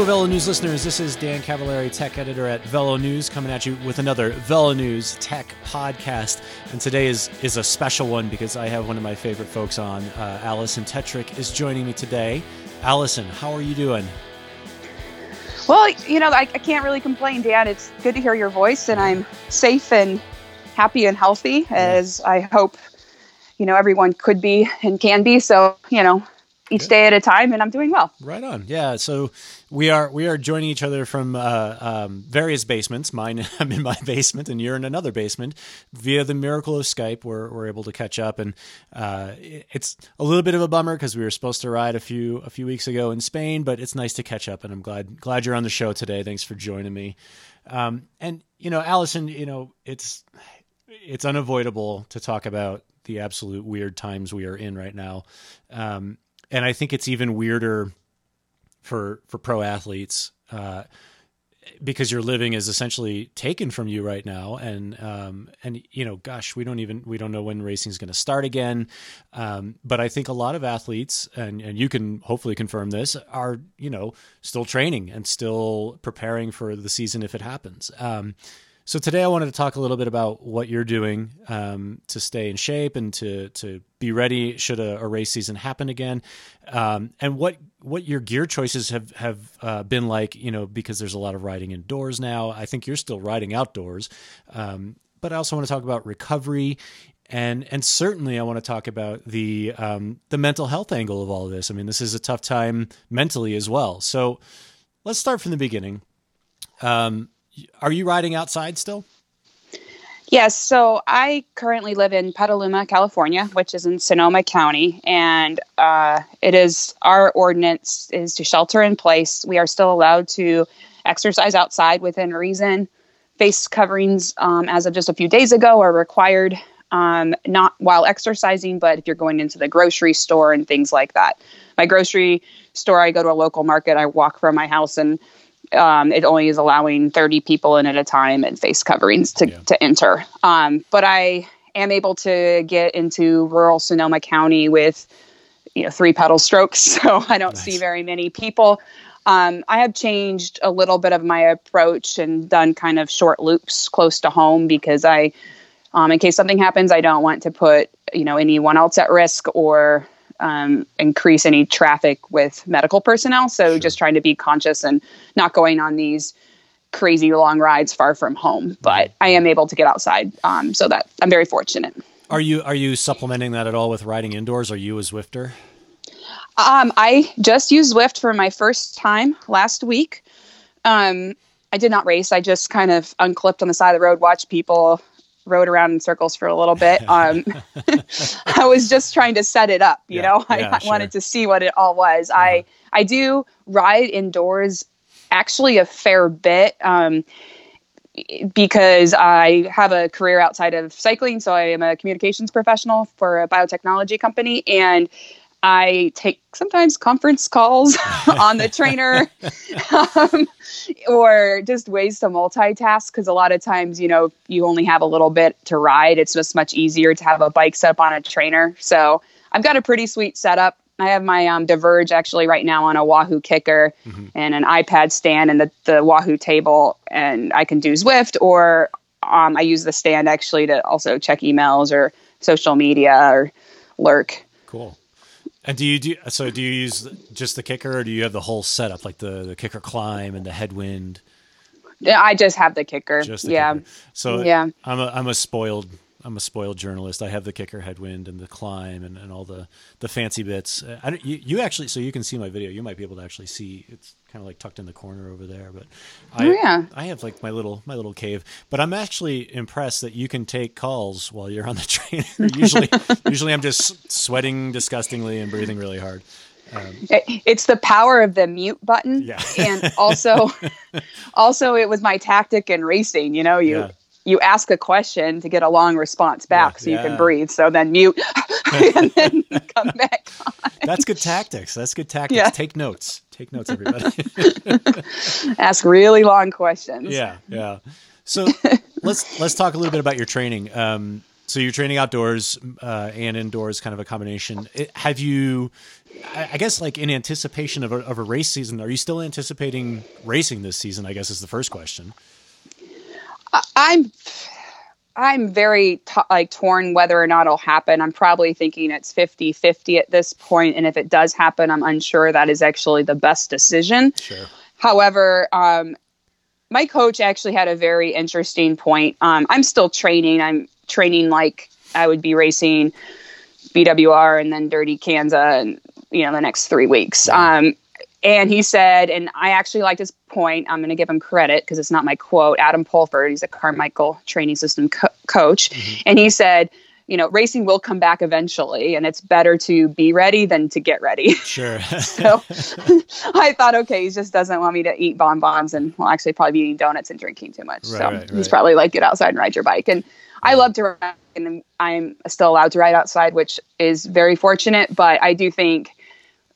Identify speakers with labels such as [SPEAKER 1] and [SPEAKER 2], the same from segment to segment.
[SPEAKER 1] Hello, VeloNews listeners. This is Dan Cavallari, tech editor at VeloNews, coming at you with another VeloNews tech podcast. And today is is a special one because I have one of my favorite folks on. Uh, Alison Tetrick is joining me today. Alison, how are you doing?
[SPEAKER 2] Well, you know, I, I can't really complain, Dan. It's good to hear your voice, and I'm safe and happy and healthy, as I hope, you know, everyone could be and can be. So, you know, each day at a time, and I'm doing well.
[SPEAKER 1] Right on. Yeah. So we are we are joining each other from uh, um, various basements. Mine, I'm in my basement, and you're in another basement. Via the miracle of Skype, we're we're able to catch up, and uh, it's a little bit of a bummer because we were supposed to ride a few a few weeks ago in Spain, but it's nice to catch up, and I'm glad glad you're on the show today. Thanks for joining me. Um, and you know, Alison, you know, it's it's unavoidable to talk about the absolute weird times we are in right now. Um, and I think it's even weirder for for pro athletes uh, because your living is essentially taken from you right now, and um, and you know, gosh, we don't even we don't know when racing is going to start again. Um, but I think a lot of athletes, and and you can hopefully confirm this, are you know still training and still preparing for the season if it happens. Um, so today I wanted to talk a little bit about what you're doing um, to stay in shape and to to be ready should a, a race season happen again, um, and what what your gear choices have have uh, been like. You know, because there's a lot of riding indoors now. I think you're still riding outdoors, um, but I also want to talk about recovery. And and certainly I want to talk about the um, the mental health angle of all of this. I mean, this is a tough time mentally as well. So let's start from the beginning. Um, are you riding outside still?
[SPEAKER 2] Yes. So I currently live in Petaluma, California, which is in Sonoma County, and uh, it is our ordinance is to shelter in place. We are still allowed to exercise outside within reason. Face coverings, um, as of just a few days ago, are required. Um, not while exercising, but if you're going into the grocery store and things like that. My grocery store, I go to a local market. I walk from my house and um, it only is allowing 30 people in at a time and face coverings to, yeah. to enter. Um, but I am able to get into rural Sonoma County with you know three pedal strokes, so I don't nice. see very many people. Um, I have changed a little bit of my approach and done kind of short loops close to home because I, um, in case something happens, I don't want to put you know anyone else at risk or um, increase any traffic with medical personnel. So sure. just trying to be conscious and not going on these crazy long rides far from home. But I am able to get outside, um, so that I'm very fortunate.
[SPEAKER 1] Are you are you supplementing that at all with riding indoors? Are you a Zwifter?
[SPEAKER 2] Um, I just used Zwift for my first time last week. Um, I did not race. I just kind of unclipped on the side of the road, watched people rode around in circles for a little bit. Um, I was just trying to set it up, you yeah, know. I, yeah, I wanted to see what it all was. Uh-huh. I I do ride indoors actually a fair bit. Um, because I have a career outside of cycling. So I am a communications professional for a biotechnology company. And I take sometimes conference calls on the trainer um, or just ways to multitask because a lot of times, you know, you only have a little bit to ride. It's just much easier to have a bike set up on a trainer. So I've got a pretty sweet setup. I have my um, Diverge actually right now on a Wahoo KICKR mm-hmm. and an iPad stand and the, the Wahoo table, and I can do Zwift or um, I use the stand actually to also check emails or social media or lurk.
[SPEAKER 1] Cool. And do you do so? Do you use just the KICKR, or do you have the whole setup, like the the KICKR climb and the headwind?
[SPEAKER 2] I just have the KICKR. Just the yeah.
[SPEAKER 1] KICKR. So yeah, I'm a I'm a spoiled I'm a spoiled journalist. I have the KICKR headwind and the climb and, and all the, the fancy bits. I you, you actually, so you can see my video. You might be able to actually see. It's kind of like tucked in the corner over there. But I, oh, yeah. I have like my little my little cave. But I'm actually impressed that you can take calls while you're on the train. usually, usually I'm just sweating disgustingly and breathing really hard.
[SPEAKER 2] Um, it's the power of the mute button, yeah. and also, also it was my tactic in racing. You know, you yeah you ask a question to get a long response back yeah, so you can breathe. So then mute and then come back on.
[SPEAKER 1] That's good tactics. That's good tactics. Take notes. Take notes, everybody.
[SPEAKER 2] ask really long questions.
[SPEAKER 1] Yeah, yeah. So let's let's talk a little bit about your training. Um, so you're training outdoors uh, and indoors, kind of a combination. It, have you? I guess like in anticipation of a, of a race season, are you still anticipating racing this season? I guess is the first question.
[SPEAKER 2] I'm I'm very t- like torn whether or not it'll happen. I'm probably thinking it's 50-50 at this point and if it does happen, I'm unsure that is actually the best decision.
[SPEAKER 1] Sure.
[SPEAKER 2] However, um, my coach actually had a very interesting point. Um, I'm still training. I'm training like I would be racing BWR and then Dirty Kanza and you know the next 3 weeks. Um, and he said, and I actually liked his point. I'm going to give him credit because it's not my quote. Adam Pulford, he's a Carmichael training system co- coach. Mm-hmm. And he said, you know, racing will come back eventually, and it's better to be ready than to get ready.
[SPEAKER 1] Sure.
[SPEAKER 2] so I thought, okay, he just doesn't want me to eat bonbons and, well, actually, probably be eating donuts and drinking too much. Right, so right, he's probably like, get outside and ride your bike. And I love to ride, and I'm still allowed to ride outside, which is very fortunate. But I do think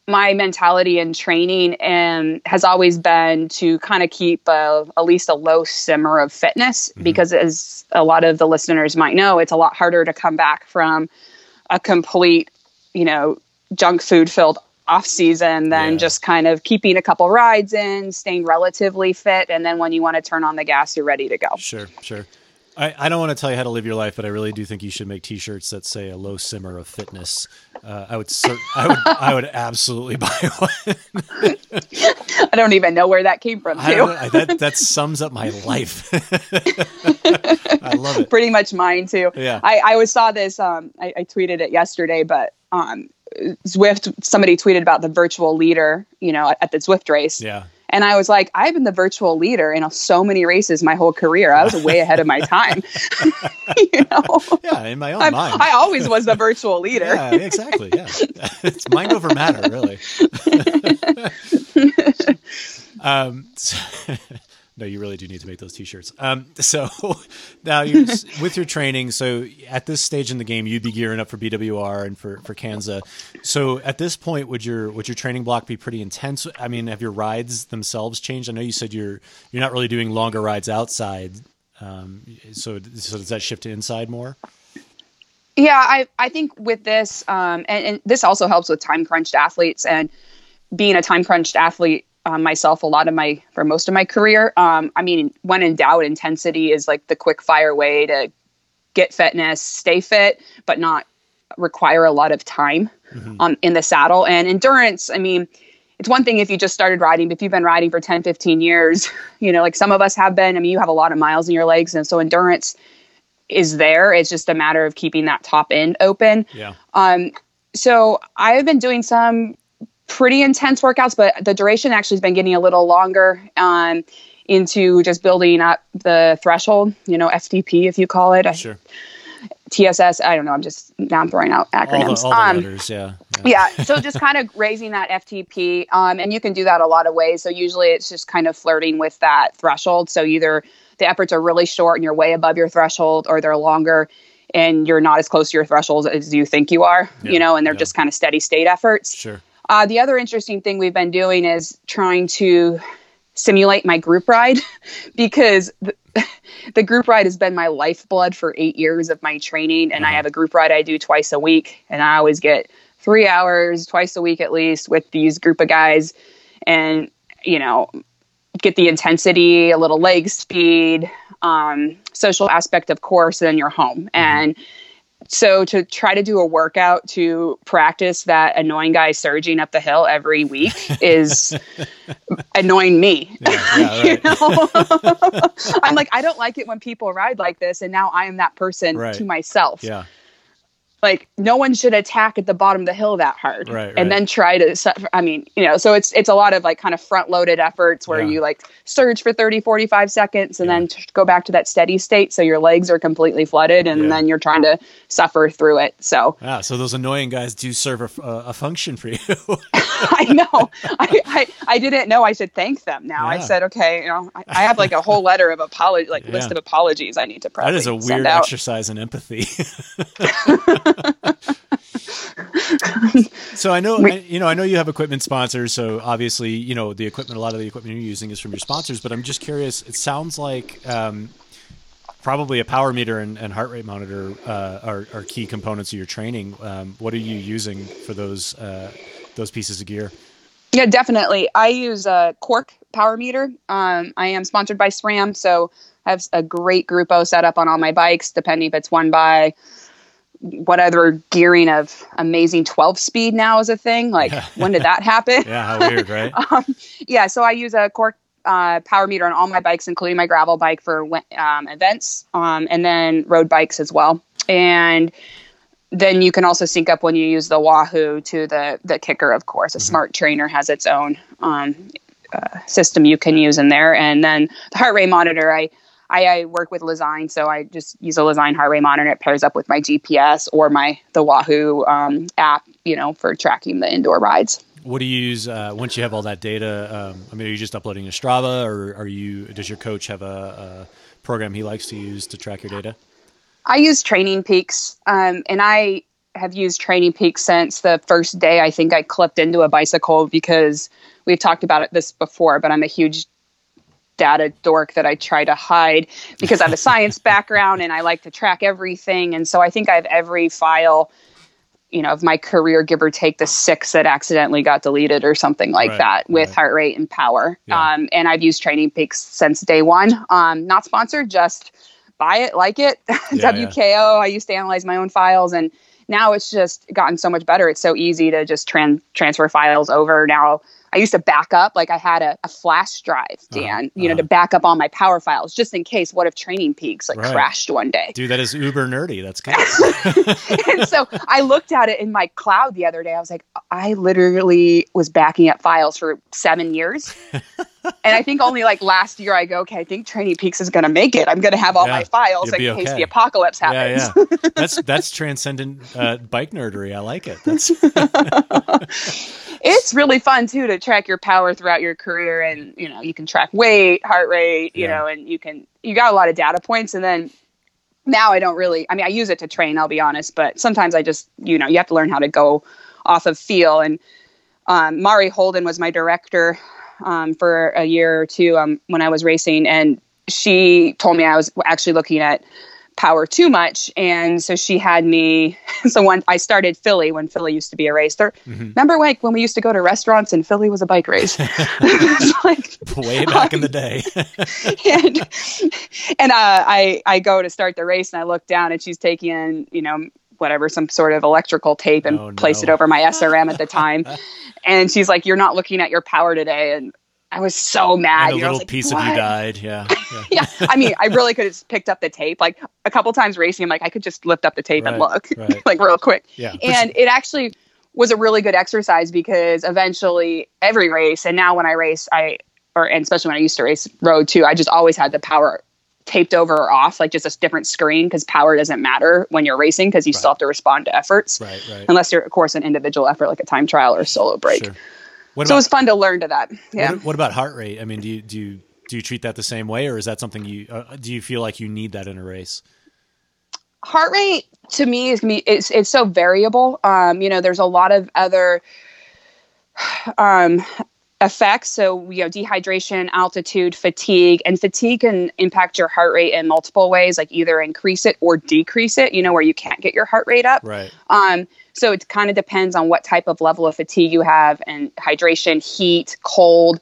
[SPEAKER 2] my mentality in training and has always been to kind of keep a, at least a low simmer of fitness mm-hmm. because as a lot of the listeners might know it's a lot harder to come back from a complete you know junk food filled off season than yeah. just kind of keeping a couple rides in staying relatively fit and then when you want to turn on the gas you're ready to go
[SPEAKER 1] sure sure I, I don't want to tell you how to live your life, but I really do think you should make T-shirts that say "a low simmer of fitness." Uh, I would, cert- I would, I would absolutely buy one.
[SPEAKER 2] I don't even know where that came from. Too.
[SPEAKER 1] I, that that sums up my life. I love it.
[SPEAKER 2] Pretty much mine too.
[SPEAKER 1] Yeah.
[SPEAKER 2] I, I always saw this. Um, I, I tweeted it yesterday, but um, Zwift. Somebody tweeted about the virtual leader. You know, at, at the Zwift race.
[SPEAKER 1] Yeah
[SPEAKER 2] and I was like, I've been the virtual leader in so many races my whole career. I was way ahead of my time.
[SPEAKER 1] you know? Yeah, in my own I'm, mind.
[SPEAKER 2] I always was the virtual leader.
[SPEAKER 1] yeah, exactly. Yeah. it's mind over matter, really. um, so no, you really do need to make those t-shirts. Um, so now you with your training. So at this stage in the game, you'd be gearing up for BWR and for for Kanza. So at this point, would your would your training block be pretty intense? I mean, have your rides themselves changed? I know you said you're you're not really doing longer rides outside. Um, so so does that shift to inside more?
[SPEAKER 2] Yeah, I I think with this, um, and, and this also helps with time crunched athletes and being a time crunched athlete um, myself a lot of my for most of my career. Um, I mean, when in doubt, intensity is like the quick fire way to get fitness, stay fit, but not require a lot of time mm-hmm. um, in the saddle. And endurance, I mean, it's one thing if you just started riding, but if you've been riding for 10, 15 years, you know, like some of us have been, I mean, you have a lot of miles in your legs. And so endurance is there. It's just a matter of keeping that top end open.
[SPEAKER 1] Yeah.
[SPEAKER 2] Um, so I've been doing some pretty intense workouts, but the duration actually has been getting a little longer um, into just building up the threshold, you know, FTP, if you call it.
[SPEAKER 1] Sure.
[SPEAKER 2] TSS, I don't know. I'm just now I'm throwing out acronyms.
[SPEAKER 1] All the, all um, letters, yeah.
[SPEAKER 2] Yeah. yeah. So just kind of raising that FTP. Um, and you can do that a lot of ways. So usually it's just kind of flirting with that threshold. So either the efforts are really short and you're way above your threshold, or they're longer and you're not as close to your threshold as you think you are, yeah. you know, and they're yeah. just kind of steady state efforts.
[SPEAKER 1] Sure.
[SPEAKER 2] Uh, the other interesting thing we've been doing is trying to simulate my group ride because the, the, group ride has been my lifeblood for eight years of my training. And mm-hmm. I have a group ride I do twice a week, and I always get three hours twice a week at least with these group of guys and, you know, get the intensity, a little leg speed, um, social aspect, of course, and then you're home. Mm-hmm. And so to try to do a workout to practice that annoying guy surging up the hill every week is annoying me. Yeah, yeah, you know? I'm like, I don't like it when people ride like this, and now I am that person right. to myself.
[SPEAKER 1] Yeah
[SPEAKER 2] like no one should attack at the bottom of the hill that hard
[SPEAKER 1] right, right.
[SPEAKER 2] and then try to i mean you know so it's it's a lot of like kind of front loaded efforts where yeah. you like surge for 30 45 seconds and yeah. then t- go back to that steady state. So your legs are completely flooded and yeah. then you're trying to suffer through it. So
[SPEAKER 1] yeah so those annoying guys do serve a, a function for you.
[SPEAKER 2] I know. I, I, I didn't know i should thank them now. I said okay you know I, I, have like a whole letter of apology like list of apologies i need to practice
[SPEAKER 1] that is a weird exercise in empathy so I know, you know, I know you have equipment sponsors. So obviously, you know, the equipment, a lot of the equipment you're using is from your sponsors. But I'm just curious. It sounds like um, probably a power meter and, and heart rate monitor uh, are, are, key components of your training. Um, what are you using for those uh, those pieces of gear?
[SPEAKER 2] Yeah, definitely. I use a Quarq power meter. Um, I am sponsored by SRAM, so I have a great Grupo set up on all my bikes, depending if it's one by what other gearing of amazing 12 speed now is a thing. Like, when did that happen?
[SPEAKER 1] yeah, how weird, right?
[SPEAKER 2] um, yeah, so I use a Quarq uh, power meter on all my bikes, including my gravel bike for um, events, um, and then road bikes as well. And then you can also sync up when you use the Wahoo to the the KICKR. Of course, a mm-hmm. smart trainer has its own um, uh, system you can use in there, and then the heart rate monitor. I, I I, work with Lezyne, so I just use a Lezyne heart rate monitor. It pairs up with my GPS or my the Wahoo um, app, you know, for tracking the indoor rides.
[SPEAKER 1] What do you use uh, once you have all that data? Um, I mean, are you just uploading to Strava, or are you? Does your coach have a, a program he likes to use to track your data?
[SPEAKER 2] I use Training Peaks, um, and I have used Training Peaks since the first day. I think I clipped into a bicycle because we've talked about it this before, but I'm a huge data dork that I try to hide because I have a science background and I like to track everything. And so I think I have every file you know, of my career, give or take the six that accidentally got deleted or something like right, that with right. heart rate and power. Yeah. Um, and I've used Training Peaks since day one. Um, not sponsored, just buy it, like it. Yeah, WKO. Yeah. I used to analyze my own files, and now it's just gotten so much better. It's so easy to just tran- transfer files over. Now I used to back up, like I had a, a flash drive, uh-huh, Dan, uh, you know, uh, to back up all my power files just in case. What if Training Peaks like right. crashed one day?
[SPEAKER 1] Dude, that is uber nerdy. That's good.
[SPEAKER 2] and so I looked at it in my cloud the other day. I was like, I literally was backing up files for seven years. and I think only like last year I go, okay, I think Training Peaks is going to make it. I'm going to have all yeah, my files in okay. case the apocalypse happens.
[SPEAKER 1] Yeah, yeah. that's that's transcendent uh, bike nerdery. I like it. That's
[SPEAKER 2] it's really fun too to track your power throughout your career and you know you can track weight heart rate you yeah. know and you can you got a lot of data points. And then now i don't really i mean i use it to train i'll be honest but sometimes i just you know you have to learn how to go off of feel. And um, mari holden was my director um, for a year or two um, when i was racing. And she told me i was actually looking at power too much. And so she had me. So when I started Philly, when Philly used to be a race, there, mm-hmm. remember like when we used to go to restaurants and Philly was a bike race?
[SPEAKER 1] like way back um, in the day.
[SPEAKER 2] and and uh, I I go to start the race and I look down and she's taking you know whatever some sort of electrical tape and oh, place no. it over my SRM at the time. and she's like, "You're not looking at your power today." And I was so mad.
[SPEAKER 1] And a little like, piece what? of you died. Yeah.
[SPEAKER 2] Yeah. yeah. I mean, I really could have picked up the tape. Like a couple times racing, I'm like, I could just lift up the tape right, and look, right. like real quick. Yeah. And it actually was a really good exercise because eventually every race, and now when I race, I or and especially when I used to race road too, I just always had the power taped over or off, like just a different screen because power doesn't matter when you're racing because you right. still have to respond to efforts.
[SPEAKER 1] Right, right.
[SPEAKER 2] Unless you're, of course, an individual effort like a time trial or a solo break. Sure. What so about, it was fun to learn to that. Yeah.
[SPEAKER 1] What, what, about heart rate? I mean, do you do you do you treat that the same way, or is that something you uh, do you feel like you need that in a race?
[SPEAKER 2] Heart rate to me is me it's it's so variable. Um, you know, there's a lot of other um effects. So, you know, dehydration, altitude, fatigue, and fatigue can impact your heart rate in multiple ways, like either increase it or decrease it, you know, where you can't get your heart rate up.
[SPEAKER 1] Right.
[SPEAKER 2] Um, so it kind of depends on what type of level of fatigue you have and hydration, heat, cold.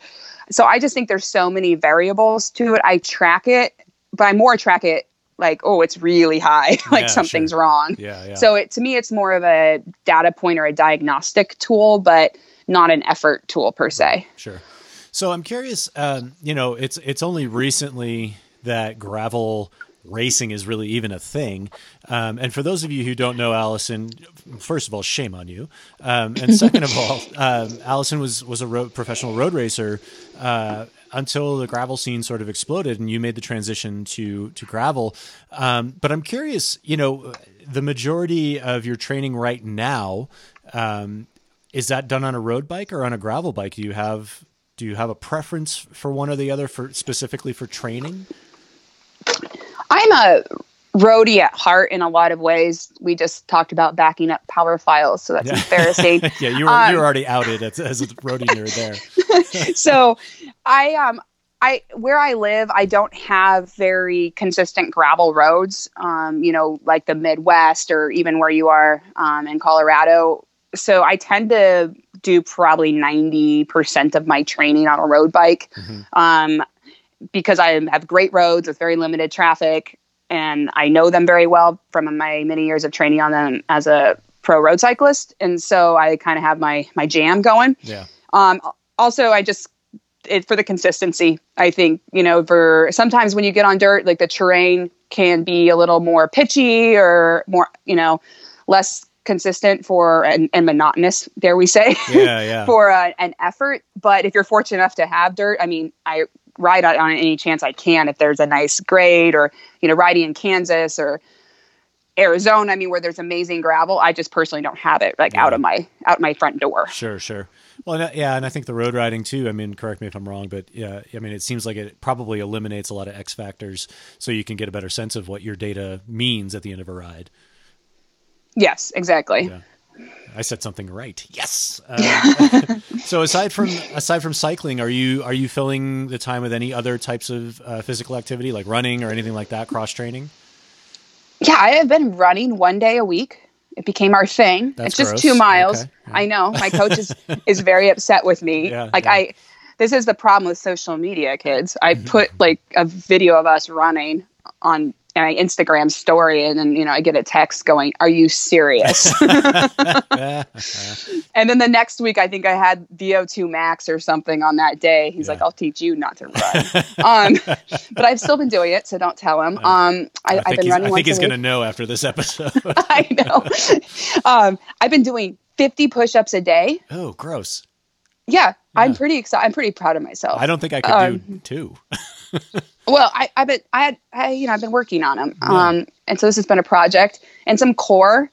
[SPEAKER 2] So I just think there's so many variables to it. I track it, but I more track it like, oh, it's really high, like yeah, something's
[SPEAKER 1] sure.
[SPEAKER 2] wrong.
[SPEAKER 1] Yeah, yeah.
[SPEAKER 2] So it to me, it's more of a data point or a diagnostic tool, but not an effort tool per se.
[SPEAKER 1] Sure. So I'm curious. Um, you know, it's it's only recently that gravel racing is really even a thing. Um, and for those of you who don't know Alison, first of all, shame on you. Um, and second of all, um, Alison was was a road, professional road racer uh, until the gravel scene sort of exploded, and you made the transition to to gravel. Um, but I'm curious, you know, the majority of your training right now um, is that done on a road bike or on a gravel bike? Do you have do you have a preference for one or the other for specifically for training?
[SPEAKER 2] I'm a roadie at heart in a lot of ways. We just talked about backing up power files, so that's yeah. embarrassing.
[SPEAKER 1] yeah, you were um, you were already outed as, as a roadie nerd there.
[SPEAKER 2] so, I um I where I live, I don't have very consistent gravel roads. Um, you know, like the Midwest or even where you are um, in Colorado. So I tend to do probably ninety percent of my training on a road bike, um, because I have great roads with very limited traffic, and I know them very well from my many years of training on them as a pro road cyclist. And so I kind of have my my jam going.
[SPEAKER 1] Yeah.
[SPEAKER 2] Um, also, I just it for the consistency. I think you know for sometimes when you get on dirt, like the terrain can be a little more pitchy or more you know less consistent for and, and monotonous. Dare we say?
[SPEAKER 1] Yeah, yeah.
[SPEAKER 2] for uh, an effort. But if you're fortunate enough to have dirt, I mean, I ride on, any chance I can. If there's a nice grade or you know riding in Kansas or Arizona, I mean, where there's amazing gravel, I just personally don't have it like out of my out my front door.
[SPEAKER 1] Sure, sure. Well, uh, yeah, and I think the road riding too. I mean, correct me if I'm wrong, but yeah, I mean, it seems like it probably eliminates a lot of X factors, so you can get a better sense of what your data means at the end of a ride.
[SPEAKER 2] Yes, exactly.
[SPEAKER 1] Yeah. I said something right. Yes. Uh, so aside from aside from cycling, are you are you filling the time with any other types of uh, physical activity like running or anything like that, cross training?
[SPEAKER 2] Yeah, I have been running one day a week. It became our thing.
[SPEAKER 1] That's
[SPEAKER 2] it's just
[SPEAKER 1] gross.
[SPEAKER 2] two miles.
[SPEAKER 1] Okay. Yeah.
[SPEAKER 2] I know. My coach is, is very upset with me.
[SPEAKER 1] Yeah,
[SPEAKER 2] like
[SPEAKER 1] yeah.
[SPEAKER 2] I this is the problem with social media, kids. I
[SPEAKER 1] Mm-hmm.
[SPEAKER 2] put like a video of us running on my Instagram story and then, you know, I get a text going, Are you serious? and then the next week I think I had VO2 max or something on that day. He's
[SPEAKER 1] Yeah.
[SPEAKER 2] like, I'll teach you not to run. um, but I've still been doing it, so don't tell him. Um, I,
[SPEAKER 1] I
[SPEAKER 2] I've been running
[SPEAKER 1] I think he's going to know after this episode.
[SPEAKER 2] I know. um, I've been doing 50 push-ups a day.
[SPEAKER 1] oh, gross.
[SPEAKER 2] Yeah, I'm pretty excited. I'm pretty proud of myself.
[SPEAKER 1] I don't think I could
[SPEAKER 2] Um,
[SPEAKER 1] do two.
[SPEAKER 2] Well, I, I've been, I had, I, you know, I've been working on them.
[SPEAKER 1] Yeah.
[SPEAKER 2] Um, and so this has been a project and some core,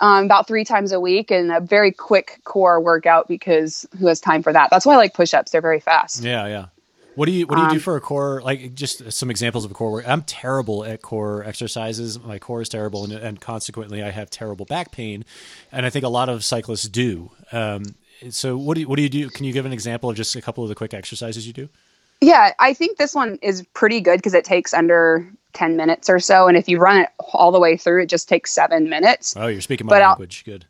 [SPEAKER 2] um, about three times a week and a very quick core workout because who has time for that? That's why I like push-ups. They're very fast.
[SPEAKER 1] Yeah, yeah. What do you what do you do
[SPEAKER 2] Um,
[SPEAKER 1] for a core? Like just some examples of a core work. I'm terrible at core exercises. My core is terrible, and, and consequently, I have terrible back pain. And I think a lot of cyclists do. Um, so what do you, what do you do? Can you give an example of just a couple of the quick exercises you do?
[SPEAKER 2] Yeah, I think this one is pretty good because it takes under 10 minutes or so. And if you run it all the way through, it just takes seven minutes.
[SPEAKER 1] Oh, you're speaking my
[SPEAKER 2] But I'll-
[SPEAKER 1] language. Good.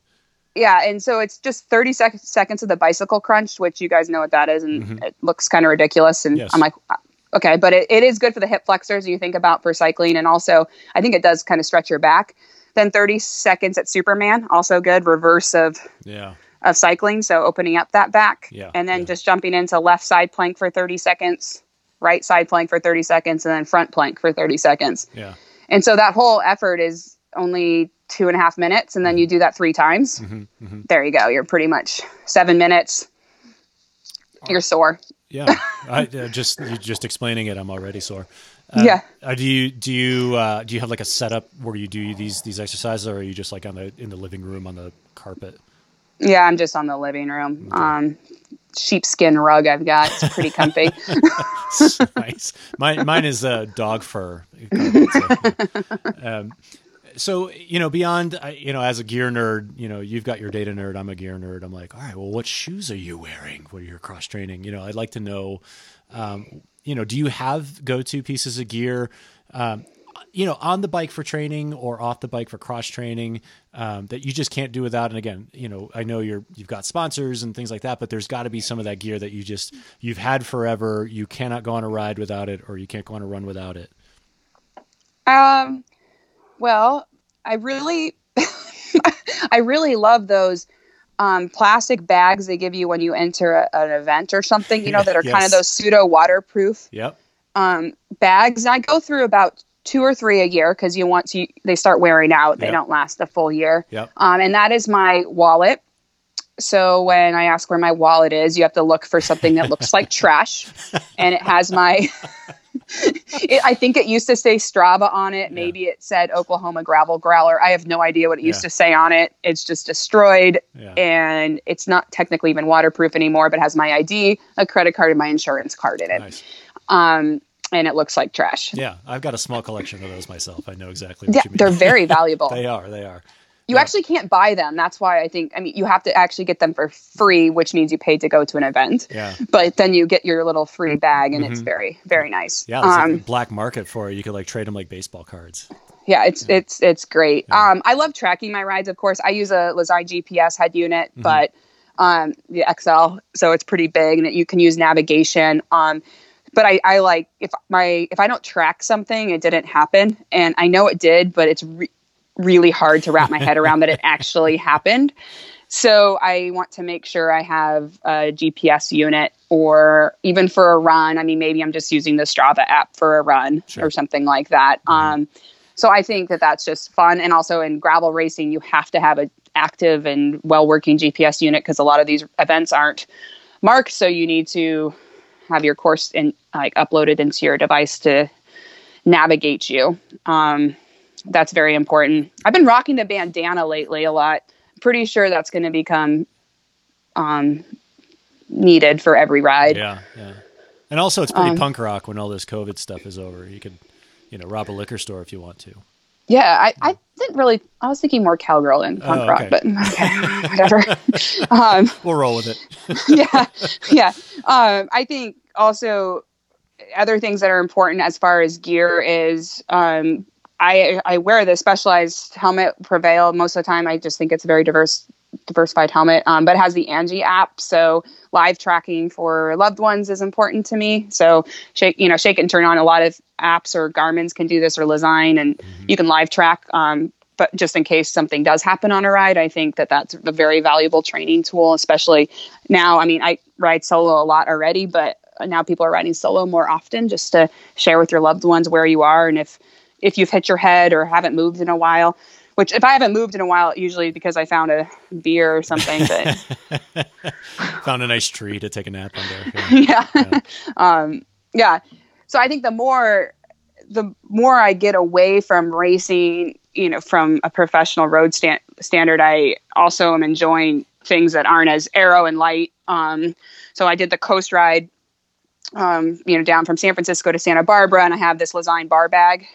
[SPEAKER 2] Yeah, and so it's just 30 sec- seconds of the bicycle crunch, which you guys know what that is, and it looks kind of ridiculous. And
[SPEAKER 1] Mm-hmm. Yes.
[SPEAKER 2] I'm like, uh, okay, but it, it is good for the hip flexors you think about for cycling, and also I think it does kind of stretch your back. Then 30 seconds at Superman, also good, reverse of
[SPEAKER 1] Yeah.
[SPEAKER 2] Of cycling, so opening up that back,
[SPEAKER 1] Yeah,
[SPEAKER 2] and then
[SPEAKER 1] yeah.
[SPEAKER 2] just jumping into left side plank for 30 seconds, right side plank for 30 seconds, and then front plank for 30 seconds.
[SPEAKER 1] Yeah.
[SPEAKER 2] And so that whole effort is only two and a half minutes, and then you do that three times.
[SPEAKER 1] Mm-hmm,
[SPEAKER 2] There you go. You're pretty much seven minutes. You're sore.
[SPEAKER 1] Yeah. I uh, just just explaining it. I'm already sore. Uh,
[SPEAKER 2] Yeah.
[SPEAKER 1] Uh, do you do you uh, do you have like a setup where you do these these exercises, or are you just like on the in the living room on the carpet?
[SPEAKER 2] Yeah, I'm just on the living room. Um, sheepskin rug I've got. It's pretty comfy.
[SPEAKER 1] nice. Mine, mine is uh, dog fur. So, um, so you know, beyond you know, as a gear nerd, you know, you've got your data nerd. I'm a gear nerd. I'm like, all right, well, what shoes are you wearing when you're cross training? You know, I'd like to know. Um, you know, do you have go to pieces of gear? Um, you know, on the bike for training or off the bike for cross training um, that you just can't do without. And again, you know, I know you're you've got sponsors and things like that, but there's got to be some of that gear that you just you've had forever. You cannot go on a ride without it, or you can't go on a run without it.
[SPEAKER 2] um, well, I really, I really love those um, plastic bags they give you when you enter a, an event or something. You know that are kind of those pseudo waterproof
[SPEAKER 1] Yep.
[SPEAKER 2] um, bags. And I go through about two or three a year because you want to. They start wearing out. They
[SPEAKER 1] Yep.
[SPEAKER 2] don't last a full year.
[SPEAKER 1] Yep.
[SPEAKER 2] Um, and that is my wallet. So when I ask where my wallet is, you have to look for something that looks like trash, and it has my. it, I think it used to say Strava on it. Maybe it said Oklahoma gravel growler. I have no idea what it used
[SPEAKER 1] Yeah.
[SPEAKER 2] to say on it. It's just destroyed,
[SPEAKER 1] Yeah.
[SPEAKER 2] and it's not technically even waterproof anymore. But has my ID, a credit card, and my insurance card in it.
[SPEAKER 1] Nice.
[SPEAKER 2] Um, and it looks like trash.
[SPEAKER 1] Yeah, I've got a small collection of those myself. I know exactly what
[SPEAKER 2] Yeah,
[SPEAKER 1] you mean.
[SPEAKER 2] they're very valuable.
[SPEAKER 1] they are. They are.
[SPEAKER 2] You
[SPEAKER 1] Yeah.
[SPEAKER 2] actually can't buy them. That's why I think. I mean, you have to actually get them for free, which means you paid to go to an event.
[SPEAKER 1] Yeah.
[SPEAKER 2] But then you get your little free bag, and it's very, very nice.
[SPEAKER 1] Mm-hmm. Yeah, there's
[SPEAKER 2] Um,
[SPEAKER 1] like a black market for it. You could like trade them like baseball cards.
[SPEAKER 2] yeah, it's it's it's great. Um, I love tracking my rides. Of course, I use a Lezyne GPS head unit,
[SPEAKER 1] Mm-hmm.
[SPEAKER 2] but um, the XL, so it's pretty big, and you can use navigation. Um, but I, I like if my if I don't track something, it didn't happen, and I know it did, but it's re- really hard to wrap my head around that it actually happened. So I want to make sure I have a GPS unit or even for a run. I mean, maybe I'm just using the Strava app for a run
[SPEAKER 1] Sure.
[SPEAKER 2] or something like that. Um, so I think that that's just fun. And also in gravel racing, you have to have an active and well working GPS unit because a lot of these events aren't marked. So you need to have your course in like uploaded into your device to navigate you. Um, that's very important. I've been rocking the bandana lately a lot. Pretty sure that's going to become um, needed for every ride.
[SPEAKER 1] Yeah, yeah. And also, it's pretty
[SPEAKER 2] Um,
[SPEAKER 1] punk rock when all this COVID stuff is over. You could, you know, rob a liquor store if you want to.
[SPEAKER 2] Yeah, I, I didn't really. I was thinking more cowgirl than punk
[SPEAKER 1] Oh,
[SPEAKER 2] rock, but okay, whatever. um,
[SPEAKER 1] We'll roll with it.
[SPEAKER 2] yeah, yeah. Um, I think also other things that are important as far as gear is um, I I wear the specialized helmet Prevail most of the time. I just think it's a very diverse diversified helmet, um, but it has the ANGi app, so live tracking for loved ones is important to me. So shake you know shake and turn on. A lot of apps or Garmin's can do this or Lezyne, and you can live track. Um, but just in case something does happen on a ride, I think that that's a very valuable training tool, especially now. I mean, I ride solo a lot already, but now people are riding solo more often just to share with your loved ones where you are and if if you've hit your head or haven't moved in a while. Which, if I haven't moved in a while, usually because I found a beer or something. But
[SPEAKER 1] Found a nice tree to take a nap under. Yeah.
[SPEAKER 2] yeah, um, yeah. So I think the more the more I get away from racing, you know, from a professional road stand, standard, I also am enjoying things that aren't as aero and light. Um, so I did the coast ride, um, you know, down from San Francisco to Santa Barbara, and I have this Lezyne bar bag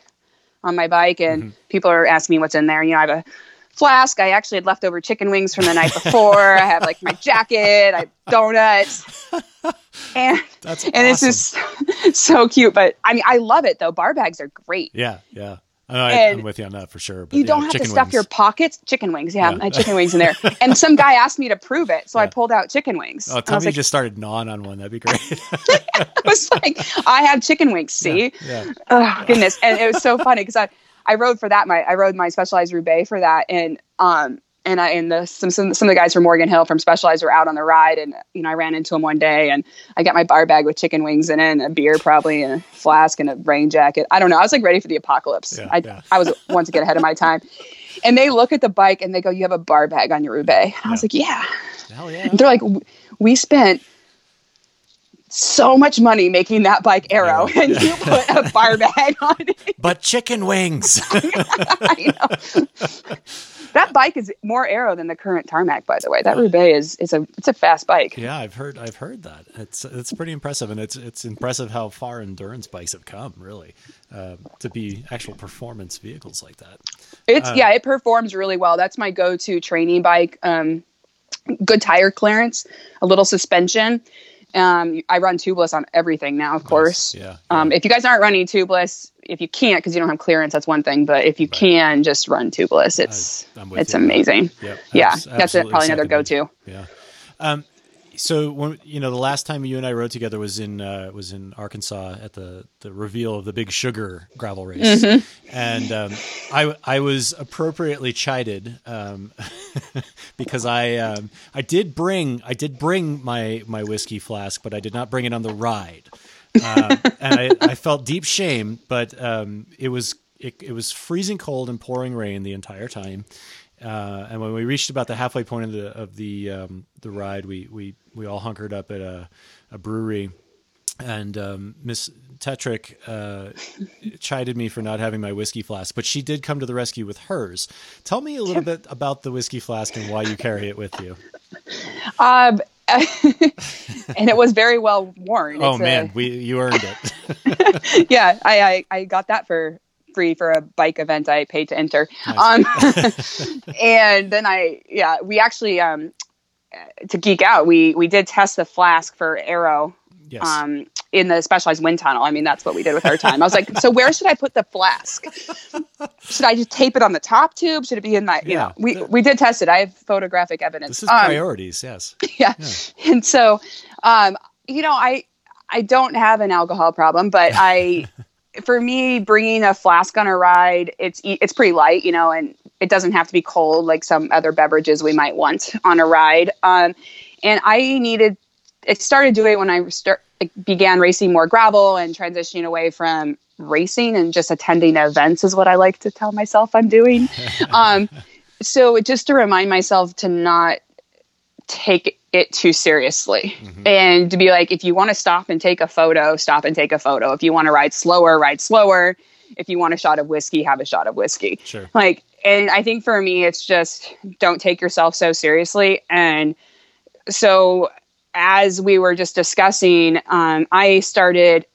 [SPEAKER 2] on my bike, and mm-hmm. people are asking me what's in there. You know, I have a flask. I actually had leftover chicken wings from the night before. I have like my jacket, I have donuts, and
[SPEAKER 1] That's
[SPEAKER 2] and it's
[SPEAKER 1] awesome.
[SPEAKER 2] just so cute. But I mean, I love it though. Bar bags are great.
[SPEAKER 1] Yeah, yeah. I know, I,
[SPEAKER 2] And
[SPEAKER 1] I'm with you on that for sure. But
[SPEAKER 2] You don't have to stuff
[SPEAKER 1] wings.
[SPEAKER 2] your pockets. Chicken wings, yeah,
[SPEAKER 1] Yeah.
[SPEAKER 2] I had chicken wings in there. And some guy asked me to prove it, so I pulled out chicken wings.
[SPEAKER 1] Oh,
[SPEAKER 2] I
[SPEAKER 1] tell
[SPEAKER 2] was
[SPEAKER 1] me you
[SPEAKER 2] like,
[SPEAKER 1] just started gnawing on one. That'd be great.
[SPEAKER 2] I was like, I have chicken wings. See,
[SPEAKER 1] yeah.
[SPEAKER 2] oh goodness and it was so funny because i i rode for that my i rode my specialized roubaix for that and um and I and the some, some some of the guys from Morgan Hill from Specialized were out on the ride, and you know I ran into them one day, and I got my bar bag with chicken wings in it, and a beer probably, and a flask, and a rain jacket. I don't know. I was like ready for the apocalypse.
[SPEAKER 1] Yeah,
[SPEAKER 2] I
[SPEAKER 1] yeah.
[SPEAKER 2] I was one to get ahead of my time, and they look at the bike and they go, "You have a bar bag on your Roubaix." And I was like, "Yeah."
[SPEAKER 1] Hell yeah.
[SPEAKER 2] And they're like, "We spent." So much money making that bike
[SPEAKER 1] aero,
[SPEAKER 2] and you put a bar bag on it.
[SPEAKER 1] But chicken wings.
[SPEAKER 2] I know. That bike is more aero than the current tarmac, by the way. That Roubaix is is a it's a fast bike.
[SPEAKER 1] yeah, I've heard. I've heard that. It's it's pretty impressive, and it's it's impressive how far endurance bikes have come. Really, uh, to be actual performance vehicles like that.
[SPEAKER 2] It's
[SPEAKER 1] Uh,
[SPEAKER 2] yeah, it performs really well. That's my go-to training bike. Um, good tire clearance, a little suspension. Um, I run tubeless on everything now, of course.
[SPEAKER 1] Yeah.
[SPEAKER 2] Um, if you guys aren't running tubeless, if you can't because you don't have clearance, that's one thing. But if you can, just run tubeless. It's it's
[SPEAKER 1] you.
[SPEAKER 2] amazing.
[SPEAKER 1] Yep,
[SPEAKER 2] yeah, that's it. Probably another go-to.
[SPEAKER 1] Yeah. Um, so when you know the last time you and I rode together was in uh, was in Arkansas at the the reveal of the Big Sugar gravel race,
[SPEAKER 2] Mm-hmm.
[SPEAKER 1] and um, I I was appropriately chided um, because I um, I did bring I did bring my my whiskey flask, but I did not bring it on the ride, uh, and I, I felt deep shame, but um, it was it, it was freezing cold and pouring rain the entire time. Uh, and when we reached about the halfway point of the of the um, the ride, we, we we all hunkered up at a, a brewery, and um, Miss Tetrick uh, chided me for not having my whiskey flask, but she did come to the rescue with hers. Tell me a little bit about the whiskey flask and why you carry it with you.
[SPEAKER 2] Um, and it was very well worn.
[SPEAKER 1] oh
[SPEAKER 2] It's a-
[SPEAKER 1] man, we you earned it.
[SPEAKER 2] yeah, I, I I got that for free for a bike event I paid to enter.
[SPEAKER 1] Nice.
[SPEAKER 2] Um, and then I, yeah, we actually, um, to geek out, we we did test the flask for Aero
[SPEAKER 1] Yes.
[SPEAKER 2] um, in the specialized wind tunnel. I mean, that's what we did with our time. I was like, so where should I put the flask? Should I just tape it on the top tube? Should it be in my, you
[SPEAKER 1] Yeah.
[SPEAKER 2] know, we, we did test it. I have photographic evidence.
[SPEAKER 1] this is
[SPEAKER 2] Um,
[SPEAKER 1] priorities. Yes.
[SPEAKER 2] yeah.
[SPEAKER 1] Yeah.
[SPEAKER 2] And so, um, you know, I, I don't have an alcohol problem, but I, for me, bringing a flask on a ride, it's, it's pretty light, you know, and it doesn't have to be cold like some other beverages we might want on a ride. Um, and I needed, it started doing it when I start, like, began racing more gravel and transitioning away from racing and just attending events is what I like to tell myself I'm doing. um, so just to remind myself to not take it too seriously and to be like if you want to stop and take a photo stop and take a photo. If you want to ride slower ride slower. If you want a shot of whiskey have a shot of whiskey.
[SPEAKER 1] Sure.
[SPEAKER 2] like and i think for me it's just don't take yourself so seriously. And so as we were just discussing um, i started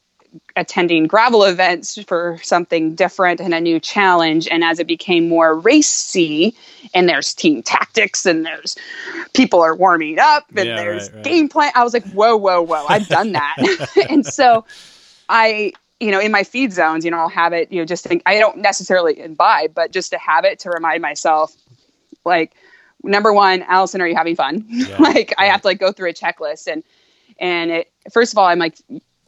[SPEAKER 2] attending gravel events for something different and a new challenge and as it became more racy and there's team tactics and there's people are warming up and
[SPEAKER 1] Yeah,
[SPEAKER 2] there's
[SPEAKER 1] right, right.
[SPEAKER 2] game plan i was like whoa whoa whoa i've done that and so i you know in my feed zones you know i'll have it you know just think i don't necessarily imbibe but just to have it to remind myself like number one alison are you having fun
[SPEAKER 1] Yeah,
[SPEAKER 2] like i have to like go through a checklist and and it first of all i'm like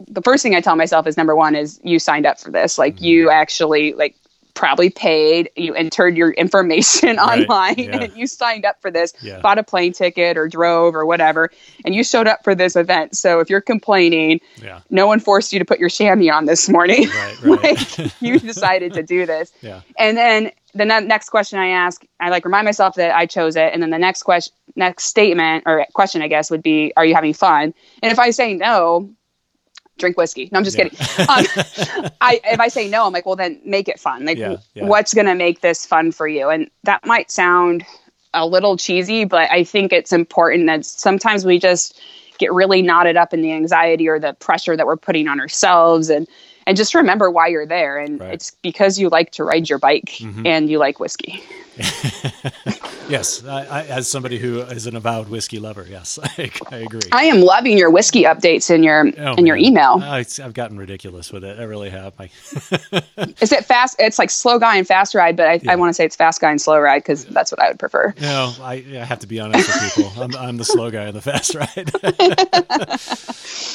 [SPEAKER 2] the first thing i tell myself is number one is you signed up for this like
[SPEAKER 1] Mm-hmm.
[SPEAKER 2] you actually like probably paid you entered your information
[SPEAKER 1] Right,
[SPEAKER 2] online
[SPEAKER 1] yeah.
[SPEAKER 2] and you signed up for this
[SPEAKER 1] Yeah.
[SPEAKER 2] bought a plane ticket or drove or whatever and you showed up for this event so if you're complaining
[SPEAKER 1] Yeah.
[SPEAKER 2] no one forced you to put your chamois on this morning
[SPEAKER 1] Right. Right.
[SPEAKER 2] like you decided to do this
[SPEAKER 1] yeah.
[SPEAKER 2] and then the ne- next question I ask, I like remind myself that I chose it. And then the next question, next statement or question, I guess, would be, "Are you having fun?" And if I say no, drink whiskey. No, I'm just
[SPEAKER 1] Yeah.
[SPEAKER 2] kidding. Um, I if I say no, I'm like, well, then make it fun. Like,
[SPEAKER 1] Yeah, yeah.
[SPEAKER 2] what's gonna make this fun for you? And that might sound a little cheesy, but I think it's important that sometimes we just get really knotted up in the anxiety or the pressure that we're putting on ourselves and and just remember why you're there and
[SPEAKER 1] Right. Mm-hmm.
[SPEAKER 2] it's because you like to ride your bike and you like whiskey
[SPEAKER 1] Yes. I, I, as somebody who is an avowed whiskey lover, yes, I, I agree.
[SPEAKER 2] i am loving your whiskey updates in your
[SPEAKER 1] Oh,
[SPEAKER 2] in your email
[SPEAKER 1] Oh, I've gotten ridiculous with it. I really have. I,
[SPEAKER 2] is it fast it's like slow guy and fast ride but i,
[SPEAKER 1] Yeah.
[SPEAKER 2] I want to say it's fast guy and slow ride because that's what i would prefer
[SPEAKER 1] no, I, I have to be honest with people. I'm, I'm the slow guy and the fast ride.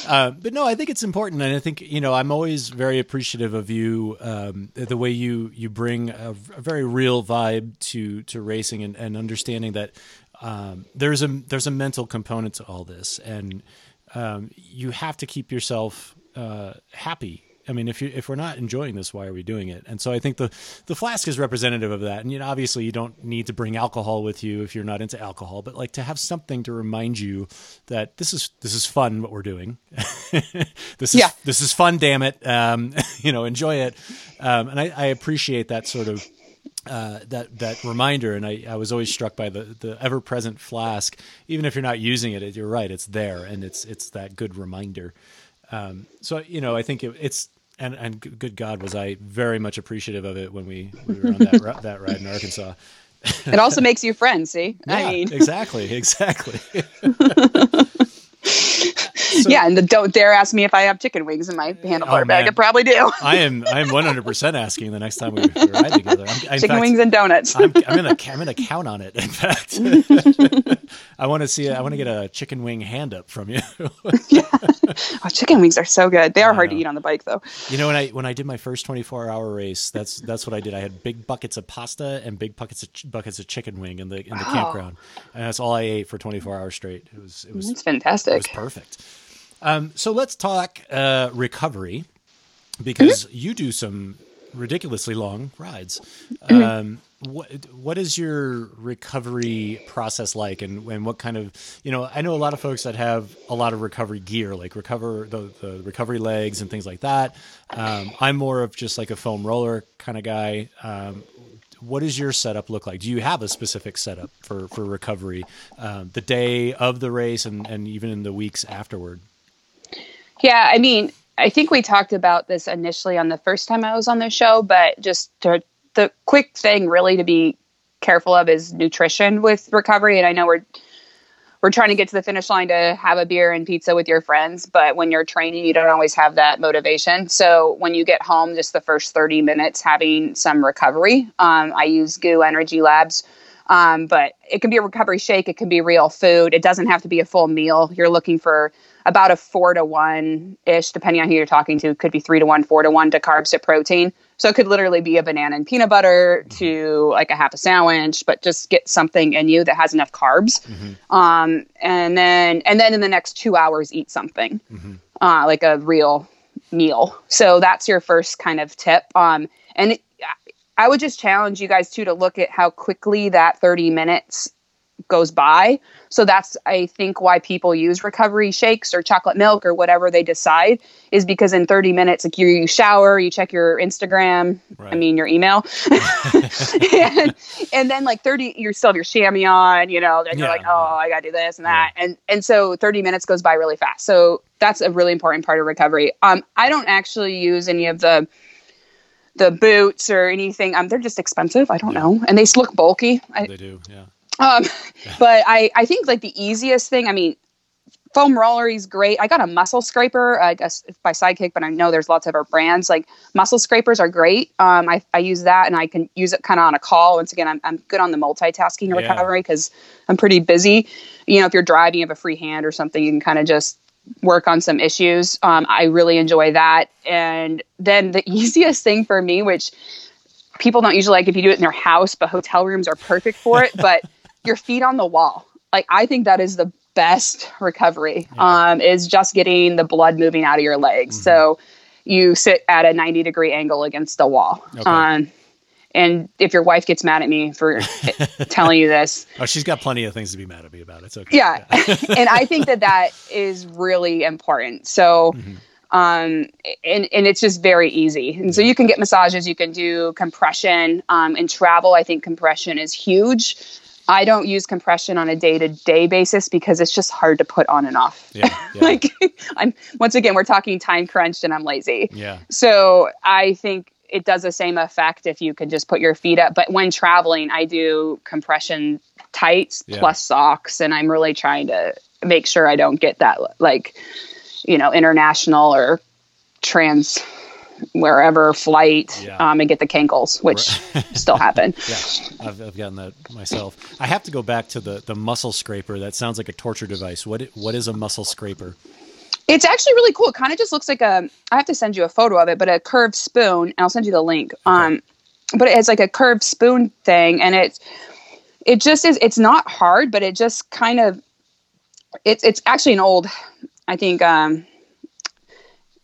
[SPEAKER 1] uh, but no, I think it's important, and I think you know I'm always very appreciative of you, um, the way you you bring a, a very real vibe to to to racing and, and understanding that um, there's a there's a mental component to all this, and um, you have to keep yourself uh, happy. I mean, if you if we're not enjoying this, why are we doing it? And so I think the the flask is representative of that. And you know, obviously, you don't need to bring alcohol with you if you're not into alcohol, but like to have something to remind you that this is this is fun what we're doing. this is
[SPEAKER 2] Yeah.
[SPEAKER 1] this is fun. Damn it, um, you know, enjoy it. Um, and I, I appreciate that sort of uh, that that reminder, and I, I was always struck by the, the ever present flask. Even if you're not using it, you're right; it's there, and it's it's that good reminder. Um, so you know, I think it, it's and and good God, was I very much appreciative of it when we, we were on that that ride in Arkansas.
[SPEAKER 2] it also makes you friends see
[SPEAKER 1] Yeah,
[SPEAKER 2] i mean
[SPEAKER 1] exactly, exactly.
[SPEAKER 2] yeah and the, don't dare ask me if i have chicken wings in my handlebar
[SPEAKER 1] Oh,
[SPEAKER 2] bag i probably do
[SPEAKER 1] I am I am 100 percent asking the next time we, we ride together. I'm,
[SPEAKER 2] chicken
[SPEAKER 1] fact,
[SPEAKER 2] wings and donuts
[SPEAKER 1] I'm, I'm gonna I'm gonna count on it. In fact, I want to see. I want to get a chicken wing hand up from you.
[SPEAKER 2] oh, chicken wings are so good they are hard to eat on the bike though
[SPEAKER 1] you know when I when I did my first 24 hour race, that's that's what I did. I had big buckets of pasta and big buckets of ch- buckets of chicken wing in the in the
[SPEAKER 2] Wow.
[SPEAKER 1] campground, and that's all I ate for 24 hours straight. It was it was
[SPEAKER 2] it's
[SPEAKER 1] it was
[SPEAKER 2] fantastic
[SPEAKER 1] perfect. Um, so let's talk uh, recovery because
[SPEAKER 2] Mm-hmm.
[SPEAKER 1] you do some ridiculously long rides. Um, what what is your recovery process like, and, and what kind of you know? I know a lot of folks that have a lot of recovery gear, like recover the, the recovery legs and things like that. Um, I'm more of just like a foam roller kind of guy. Um, what does your setup look like? Do you have a specific setup for for recovery um, the day of the race and and even in the weeks afterward?
[SPEAKER 2] Yeah, I mean, I think we talked about this initially on the first time I was on the show, but just to, the quick thing really to be careful of is nutrition with recovery. And I know we're we're trying to get to the finish line to have a beer and pizza with your friends, but when you're training, you don't always have that motivation. So when you get home, just the first 30 minutes having some recovery. Um, I use GU Energy Labs. Um, but it can be a recovery shake. It can be real food. It doesn't have to be a full meal. You're looking for about a four to one ish, depending on who you're talking to. Could be three to one, four to one to carbs to protein. So it could literally be a banana and peanut butter to like a half a sandwich, but just get something in you that has enough carbs. Mm-hmm. Um, and then and then in the next two hours, eat something mm-hmm. uh, like a real meal. So that's your first kind of tip. Um, and it, I would just challenge you guys too to look at how quickly that 30 minutes goes by. So that's I think why people use recovery shakes or chocolate milk or whatever they decide is because in 30 minutes like you, you shower, you check your Instagram, right. I mean your email. and, and, then like 30 you still have your chamois on, you know, then you're like, "Oh, I got to do this and that." Yeah. And and so 30 minutes goes by really fast. So that's a really important part of recovery. Um I don't actually use any of the the boots or anything. Um, they're just expensive. I don't yeah. know, and they look bulky. I,
[SPEAKER 1] they do, yeah.
[SPEAKER 2] Um, but I, I think like the easiest thing, I mean, foam roller is great. I got a muscle scraper, I guess by Sidekick, but I know there's lots of other brands. Like muscle scrapers are great. Um, I, I use that and I can use it kind of on a call. Once again, I'm, I'm good on the multitasking yeah. recovery because I'm pretty busy. You know, if you're driving, you have a free hand or something, you can kind of just work on some issues. Um, I really enjoy that. And then the easiest thing for me, which people don't usually like if you do it in their house, but hotel rooms are perfect for it, but your feet on the wall. Like I think that is the best recovery yeah. um, is just getting the blood moving out of your legs. Mm-hmm. So you sit at a 90 degree angle against the wall. Okay. Um, and if your wife gets mad at me for telling you this,
[SPEAKER 1] oh, she's got plenty of things to be mad at me about. It's okay.
[SPEAKER 2] Yeah, yeah. and I think that that is really important. So, mm-hmm. um, and and it's just very easy. And so you can get massages, you can do compression. Um, in travel, I think compression is huge. I don't use compression on a day to day basis because it's just hard to put on and off. Yeah, yeah. like I'm once again, we're talking time crunched and I'm lazy.
[SPEAKER 1] Yeah.
[SPEAKER 2] So I think it does the same effect if you could just put your feet up. But when traveling, I do compression tights yeah. plus socks, and I'm really trying to make sure I don't get that like, you know, international or trans wherever flight yeah. um, and get the cankles, which still happen.
[SPEAKER 1] Yeah, I've, I've gotten that myself. I have to go back to the the muscle scraper. That sounds like a torture device. What what is a muscle scraper?
[SPEAKER 2] It's actually really cool. It kind of just looks like a. I have to send you a photo of it, but a curved spoon, and I'll send you the link. Okay. Um, but it's like a curved spoon thing, and it's it just is. It's not hard, but it just kind of. It's it's actually an old, I think, um,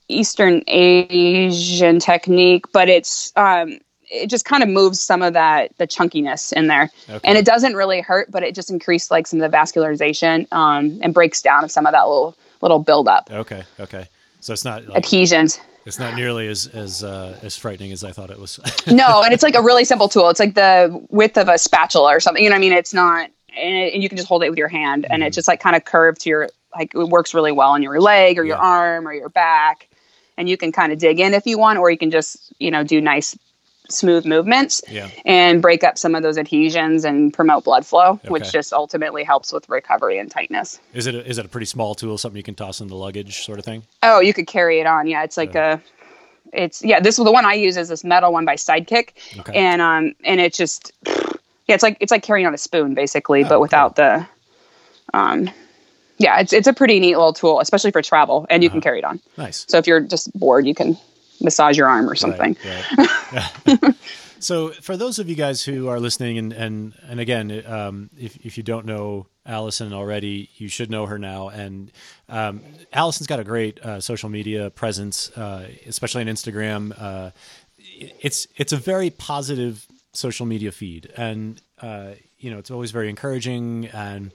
[SPEAKER 2] Eastern Asian technique, but it's um, it just kind of moves some of that the chunkiness in there, okay. and it doesn't really hurt, but it just increased like some of the vascularization um, and breaks down of some of that little little buildup.
[SPEAKER 1] Okay, okay, so it's not
[SPEAKER 2] like, adhesions.
[SPEAKER 1] It's not nearly as as uh, as frightening as I thought it was.
[SPEAKER 2] no, and it's like a really simple tool. It's like the width of a spatula or something. You know, what I mean, it's not, and, it, and you can just hold it with your hand, mm-hmm. and it's just like kind of curved to your like it works really well on your leg or your yeah. arm or your back and you can kind of dig in if you want, or you can just, you know, do nice smooth movements
[SPEAKER 1] yeah.
[SPEAKER 2] and break up some of those adhesions and promote blood flow, okay. which just ultimately helps with recovery and tightness.
[SPEAKER 1] Is it a, is it a pretty small tool, something you can toss in the luggage sort of thing?
[SPEAKER 2] Oh, you could carry it on. Yeah, it's like a it's yeah, this the one I use is this metal one by Sidekick. Okay. And um and it's just yeah, it's like it's like carrying on a spoon basically, oh, but without cool. the um yeah, it's it's a pretty neat little tool, especially for travel, and you uh-huh. can carry it on.
[SPEAKER 1] Nice.
[SPEAKER 2] So if you're just bored, you can massage your arm or something.
[SPEAKER 1] Right, right. so for those of you guys who are listening, and and and again, um, if if you don't know Alison already, you should know her now. And um, Alison's got a great uh, social media presence, uh, especially on Instagram. Uh, it's it's a very positive social media feed, and uh, you know it's always very encouraging and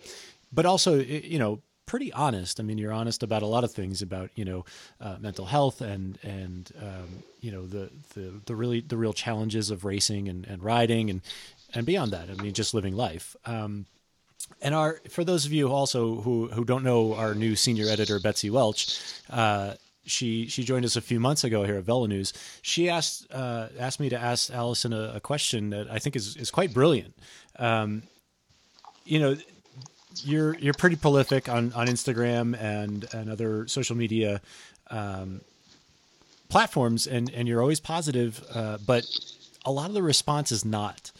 [SPEAKER 1] but also you know pretty honest. I mean, you're honest about a lot of things about you know uh, mental health and and um, you know the, the the really the real challenges of racing and, and riding and and beyond that. I mean, just living life. Um, and our for those of you also who who don't know our new senior editor Betsy Welch, uh, she she joined us a few months ago here at VeloNews. She asked uh, asked me to ask Alison a, a, question that I think is is quite brilliant. Um, you know, you're you're pretty prolific on on Instagram and and other social media um, platforms, and and you're always positive, uh, but a lot of the response is not.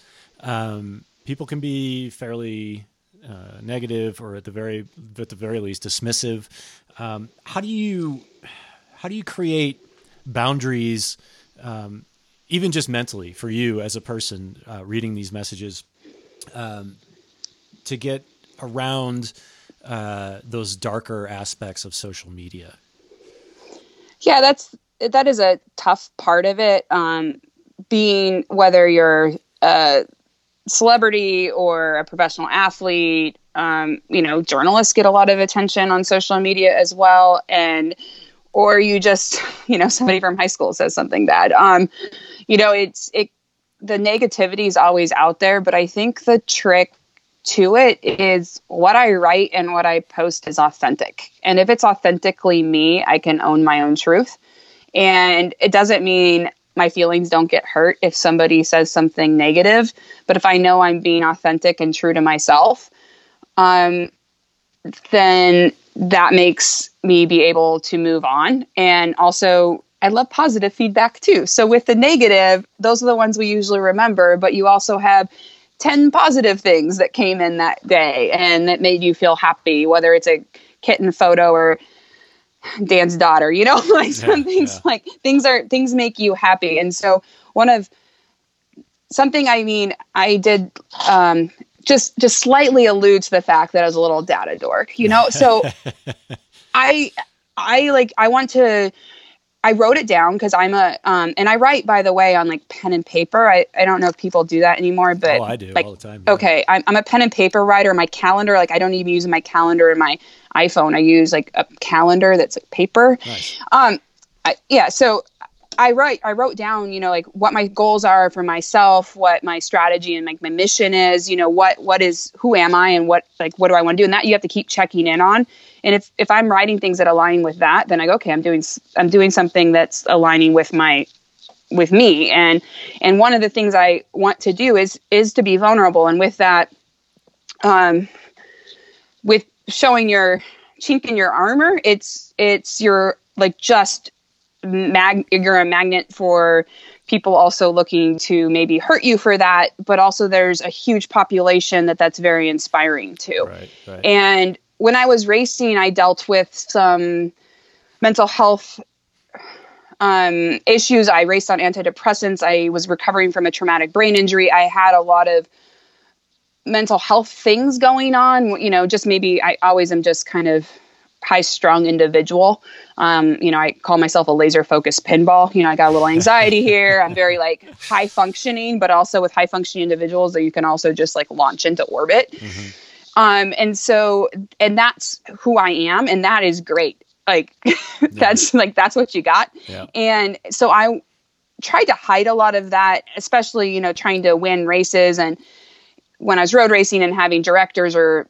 [SPEAKER 1] Um, people can be fairly uh, negative, or at the very at the very least dismissive. Um, how do you how do you create boundaries, um, even just mentally, for you as a person uh, reading these messages, um, to get around uh, those darker aspects of social media?
[SPEAKER 2] Yeah, that's that is a tough part of it. Um, being whether you're a celebrity or a professional athlete, um, you know, journalists get a lot of attention on social media as well, and or you just, you know, somebody from high school says something bad. Um, you know, it's it. The negativity is always out there, but I think the trick to it is what I write and what I post is authentic. And if it's authentically me, I can own my own truth. And it doesn't mean my feelings don't get hurt if somebody says something negative. But if I know I'm being authentic and true to myself, um, then that makes me be able to move on. And also, I love positive feedback too. So with the negative, those are the ones we usually remember, but you also have 10 positive things that came in that day and that made you feel happy, whether it's a kitten photo or Dan's daughter, you know, like some yeah, things yeah. like things are things make you happy. And so one of something I mean, I did um just just slightly allude to the fact that I was a little data dork, you know. So I I like I want to I wrote it down because I'm a um, and I write by the way on like pen and paper. I, I don't know if people do that anymore, but
[SPEAKER 1] oh, I do
[SPEAKER 2] like,
[SPEAKER 1] all the time. Yeah.
[SPEAKER 2] Okay, I'm, I'm a pen and paper writer. My calendar, like I don't even use my calendar in my iPhone. I use like a calendar that's like paper.
[SPEAKER 1] Nice.
[SPEAKER 2] Um, I, yeah. So I write, I wrote down, you know, like what my goals are for myself, what my strategy and like my mission is, you know, what, what is, who am I and what, like, what do I want to do? And that you have to keep checking in on. And if, if I'm writing things that align with that, then I go, okay, I'm doing, I'm doing something that's aligning with my, with me. And, and one of the things I want to do is, is to be vulnerable. And with that, um, with showing your chink in your armor, it's, it's your, like just mag you're a magnet for people also looking to maybe hurt you for that but also there's a huge population that that's very inspiring to
[SPEAKER 1] right, right.
[SPEAKER 2] and when i was racing i dealt with some mental health um, issues. I raced on antidepressants. I was recovering from a traumatic brain injury. I had a lot of mental health things going on you know just maybe i always am just kind of high strung individual. Um, you know, I call myself a laser focused pinball. You know, I got a little anxiety here. I'm very like high functioning, but also with high functioning individuals that you can also just like launch into orbit. Mm-hmm. Um, and so, and that's who I am, and that is great. Like, that's like that's what you got.
[SPEAKER 1] Yeah.
[SPEAKER 2] And so I tried to hide a lot of that, especially you know trying to win races and when I was road racing and having directors or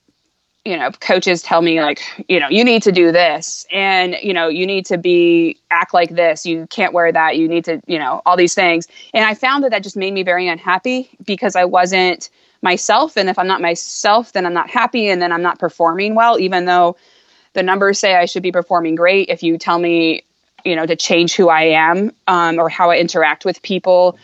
[SPEAKER 2] you know coaches tell me like you know you need to do this and you know you need to be act like this. You can't wear that. You need to you know all these things. And i found that that just made me very unhappy because i wasn't myself. And if i'm not myself then i'm not happy and then i'm not performing well even though the numbers say i should be performing great. If you tell me you know to change who i am um, or how i interact with people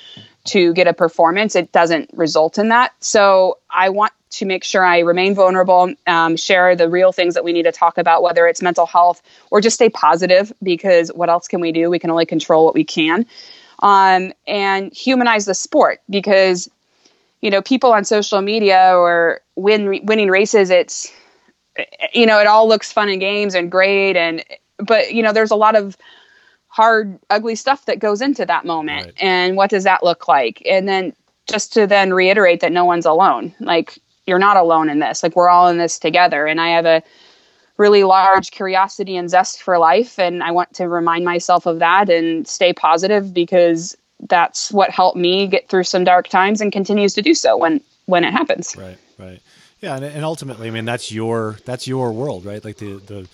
[SPEAKER 2] to get a performance it doesn't result in that so i want to make sure I remain vulnerable, um, share the real things that we need to talk about, whether it's mental health or just stay positive, because what else can we do? We can only control what we can. Um, and humanize the sport because, you know, people on social media or win, winning races, it's, you know, it all looks fun and games and great. And, but, you know, there's a lot of, hard ugly stuff that goes into that moment right. and what does that look like and then just to then reiterate that no one's alone like you're not alone in this. Like we're all in this together. And I have a really large curiosity and zest for life. And I want to remind myself of that and stay positive because that's what helped me get through some dark times and continues to do so when when it happens.
[SPEAKER 1] Right, right. Yeah, and, and ultimately, I mean, that's your that's your world, right? Like the the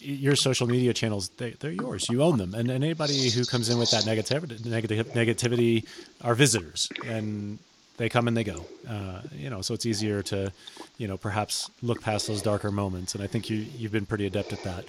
[SPEAKER 1] your social media channels they, they're yours. You own them. And, and anybody who comes in with that negativity negative negativity are visitors. And they come and they go. Uh, you know so it's easier to you know perhaps look past those darker moments. And i think you you've been pretty adept at that.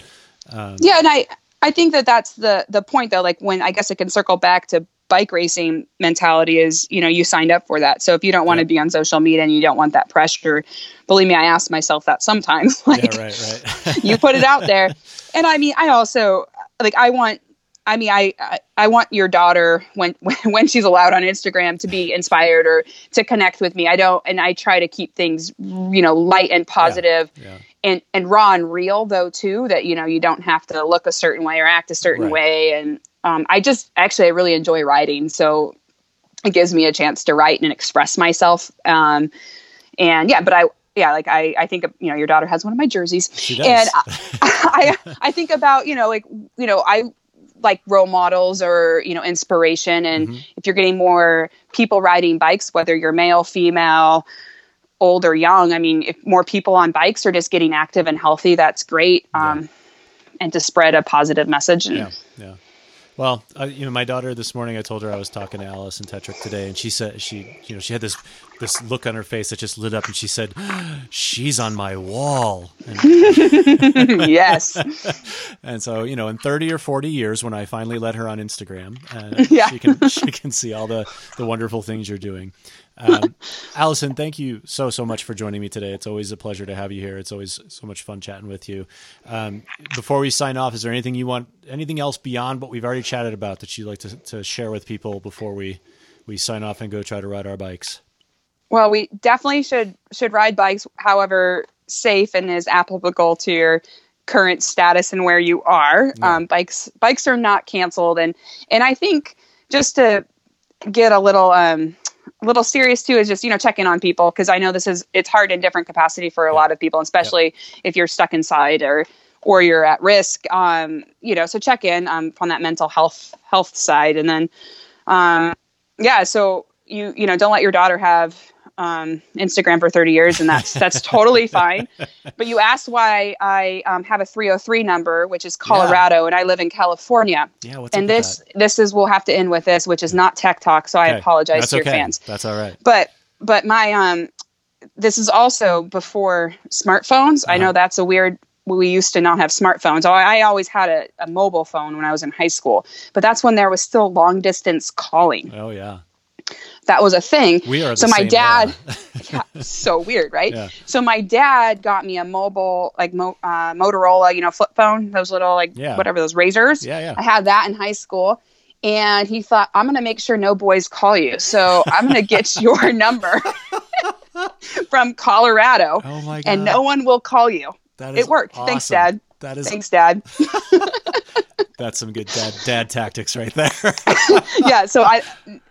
[SPEAKER 2] Um, yeah and i i think that that's the the point though. Like when i guess it can circle back to bike racing mentality is you know you signed up for that so if you don't want to be on social media and you don't want that pressure believe me i ask myself that sometimes like yeah, right, right. you put it out there and i mean i also like i want I mean, I, I, I want your daughter when when she's allowed on Instagram to be inspired or to connect with me. I don't, and I try to keep things, you know, light and positive, yeah, yeah. and and raw and real though too. That you know you don't have to look a certain way or act a certain right. way. And um, I just actually I really enjoy writing, so it gives me a chance to write and express myself. Um, and yeah, but I yeah, like I, I think you know your daughter has one of my jerseys, and I, I, I think about you know like you know I like role models or you know inspiration and mm-hmm. if you're getting more people riding bikes whether you're male female old or young i mean if more people on bikes are just getting active and healthy that's great um, yeah. and to spread a positive message and,
[SPEAKER 1] yeah yeah well, uh, you know, my daughter this morning, I told her I was talking to Alison Tetrick today, and she said she, you know, she had this this look on her face that just lit up, and she said, "She's on my wall." And,
[SPEAKER 2] yes.
[SPEAKER 1] and so, you know, in thirty or forty years, when I finally let her on Instagram, uh, yeah. she can she can see all the the wonderful things you're doing. Um, Alison, thank you so so much for joining me today. It's always a pleasure to have you here. It's always so much fun chatting with you. Um, before we sign off, is there anything you want, anything else beyond what we've already chatted about that you'd like to, to share with people before we we sign off and go try to ride our bikes?
[SPEAKER 2] Well, we definitely should should ride bikes, however safe and is applicable to your current status and where you are. Yeah. Um, bikes bikes are not canceled, and and I think just to get a little um, a little serious too is just you know checking on people because I know this is it's hard in different capacity for a lot of people, especially if you're stuck inside or or you're at risk. Um, you know, so check in um, on that mental health health side, and then um, yeah, so you you know don't let your daughter have um, Instagram for 30 years, and that's that's totally fine. But you asked why I um, have a 303 number, which is Colorado, yeah. and I live in California.
[SPEAKER 1] Yeah,
[SPEAKER 2] what's and this this is we'll have to end with this, which is not tech talk. So okay. I apologize
[SPEAKER 1] that's
[SPEAKER 2] to
[SPEAKER 1] okay.
[SPEAKER 2] your fans.
[SPEAKER 1] That's all right.
[SPEAKER 2] But but my um, this is also before smartphones. Uh-huh. I know uh-huh. that's a weird we used to not have smartphones. I, I always had a, a, mobile phone when I was in high school, but that's when there was still long distance calling.
[SPEAKER 1] Oh yeah
[SPEAKER 2] that was a thing.
[SPEAKER 1] We are
[SPEAKER 2] so my dad, yeah, so weird, right? Yeah. So my dad got me a mobile, like mo- uh, Motorola, you know, flip phone, those little like yeah. whatever those RAZRs.
[SPEAKER 1] Yeah, yeah.
[SPEAKER 2] I had that in high school, and he thought I'm gonna make sure no boys call you, so I'm gonna get your number from Colorado,
[SPEAKER 1] oh my God.
[SPEAKER 2] and no one will call you.
[SPEAKER 1] That is
[SPEAKER 2] it worked.
[SPEAKER 1] Awesome.
[SPEAKER 2] Thanks, Dad.
[SPEAKER 1] That is
[SPEAKER 2] thanks, Dad.
[SPEAKER 1] That's some good dad dad tactics right there.
[SPEAKER 2] yeah, so I,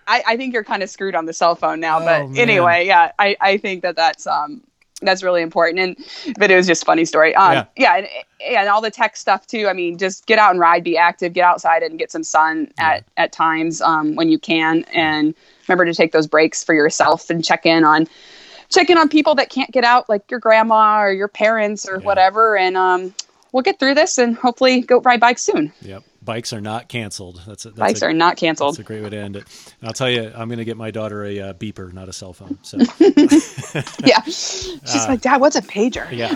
[SPEAKER 2] I, I think you're kind of screwed on the cell phone now, oh, but man. anyway, yeah, I I think that that's um that's really important and but it was just funny story um yeah, yeah and, and all the tech stuff too i mean just get out and ride be active get outside and get some sun yeah. at at times um when you can and remember to take those breaks for yourself and check in on check in on people that can't get out like your grandma or your parents or yeah. whatever and um we'll get through this and hopefully go ride bikes soon.
[SPEAKER 1] Yep. Bikes are not canceled. That's, a, that's
[SPEAKER 2] bikes
[SPEAKER 1] a,
[SPEAKER 2] are not canceled.
[SPEAKER 1] That's a great way to end it. And I'll tell you, I'm going to get my daughter a uh, beeper, not a cell phone. So
[SPEAKER 2] yeah, she's uh, like, Dad, what's a pager?
[SPEAKER 1] Yeah.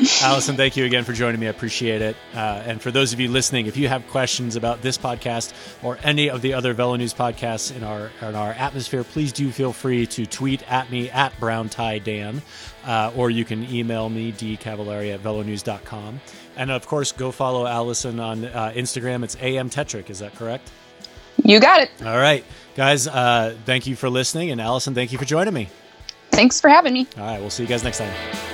[SPEAKER 1] Alison, thank you again for joining me. I appreciate it. Uh, and for those of you listening, if you have questions about this podcast or any of the other VeloNews podcasts in our in our atmosphere, please do feel free to tweet at me at Brown Tie Dan, uh, or you can email me dcavallari at velonews.com. And of course, go follow Alison on uh, Instagram. It's am Tetrick. Is that correct?
[SPEAKER 2] You got it.
[SPEAKER 1] All right, guys. Uh, thank you for listening, and Alison, thank you for joining me.
[SPEAKER 2] Thanks for having me.
[SPEAKER 1] All right, we'll see you guys next time.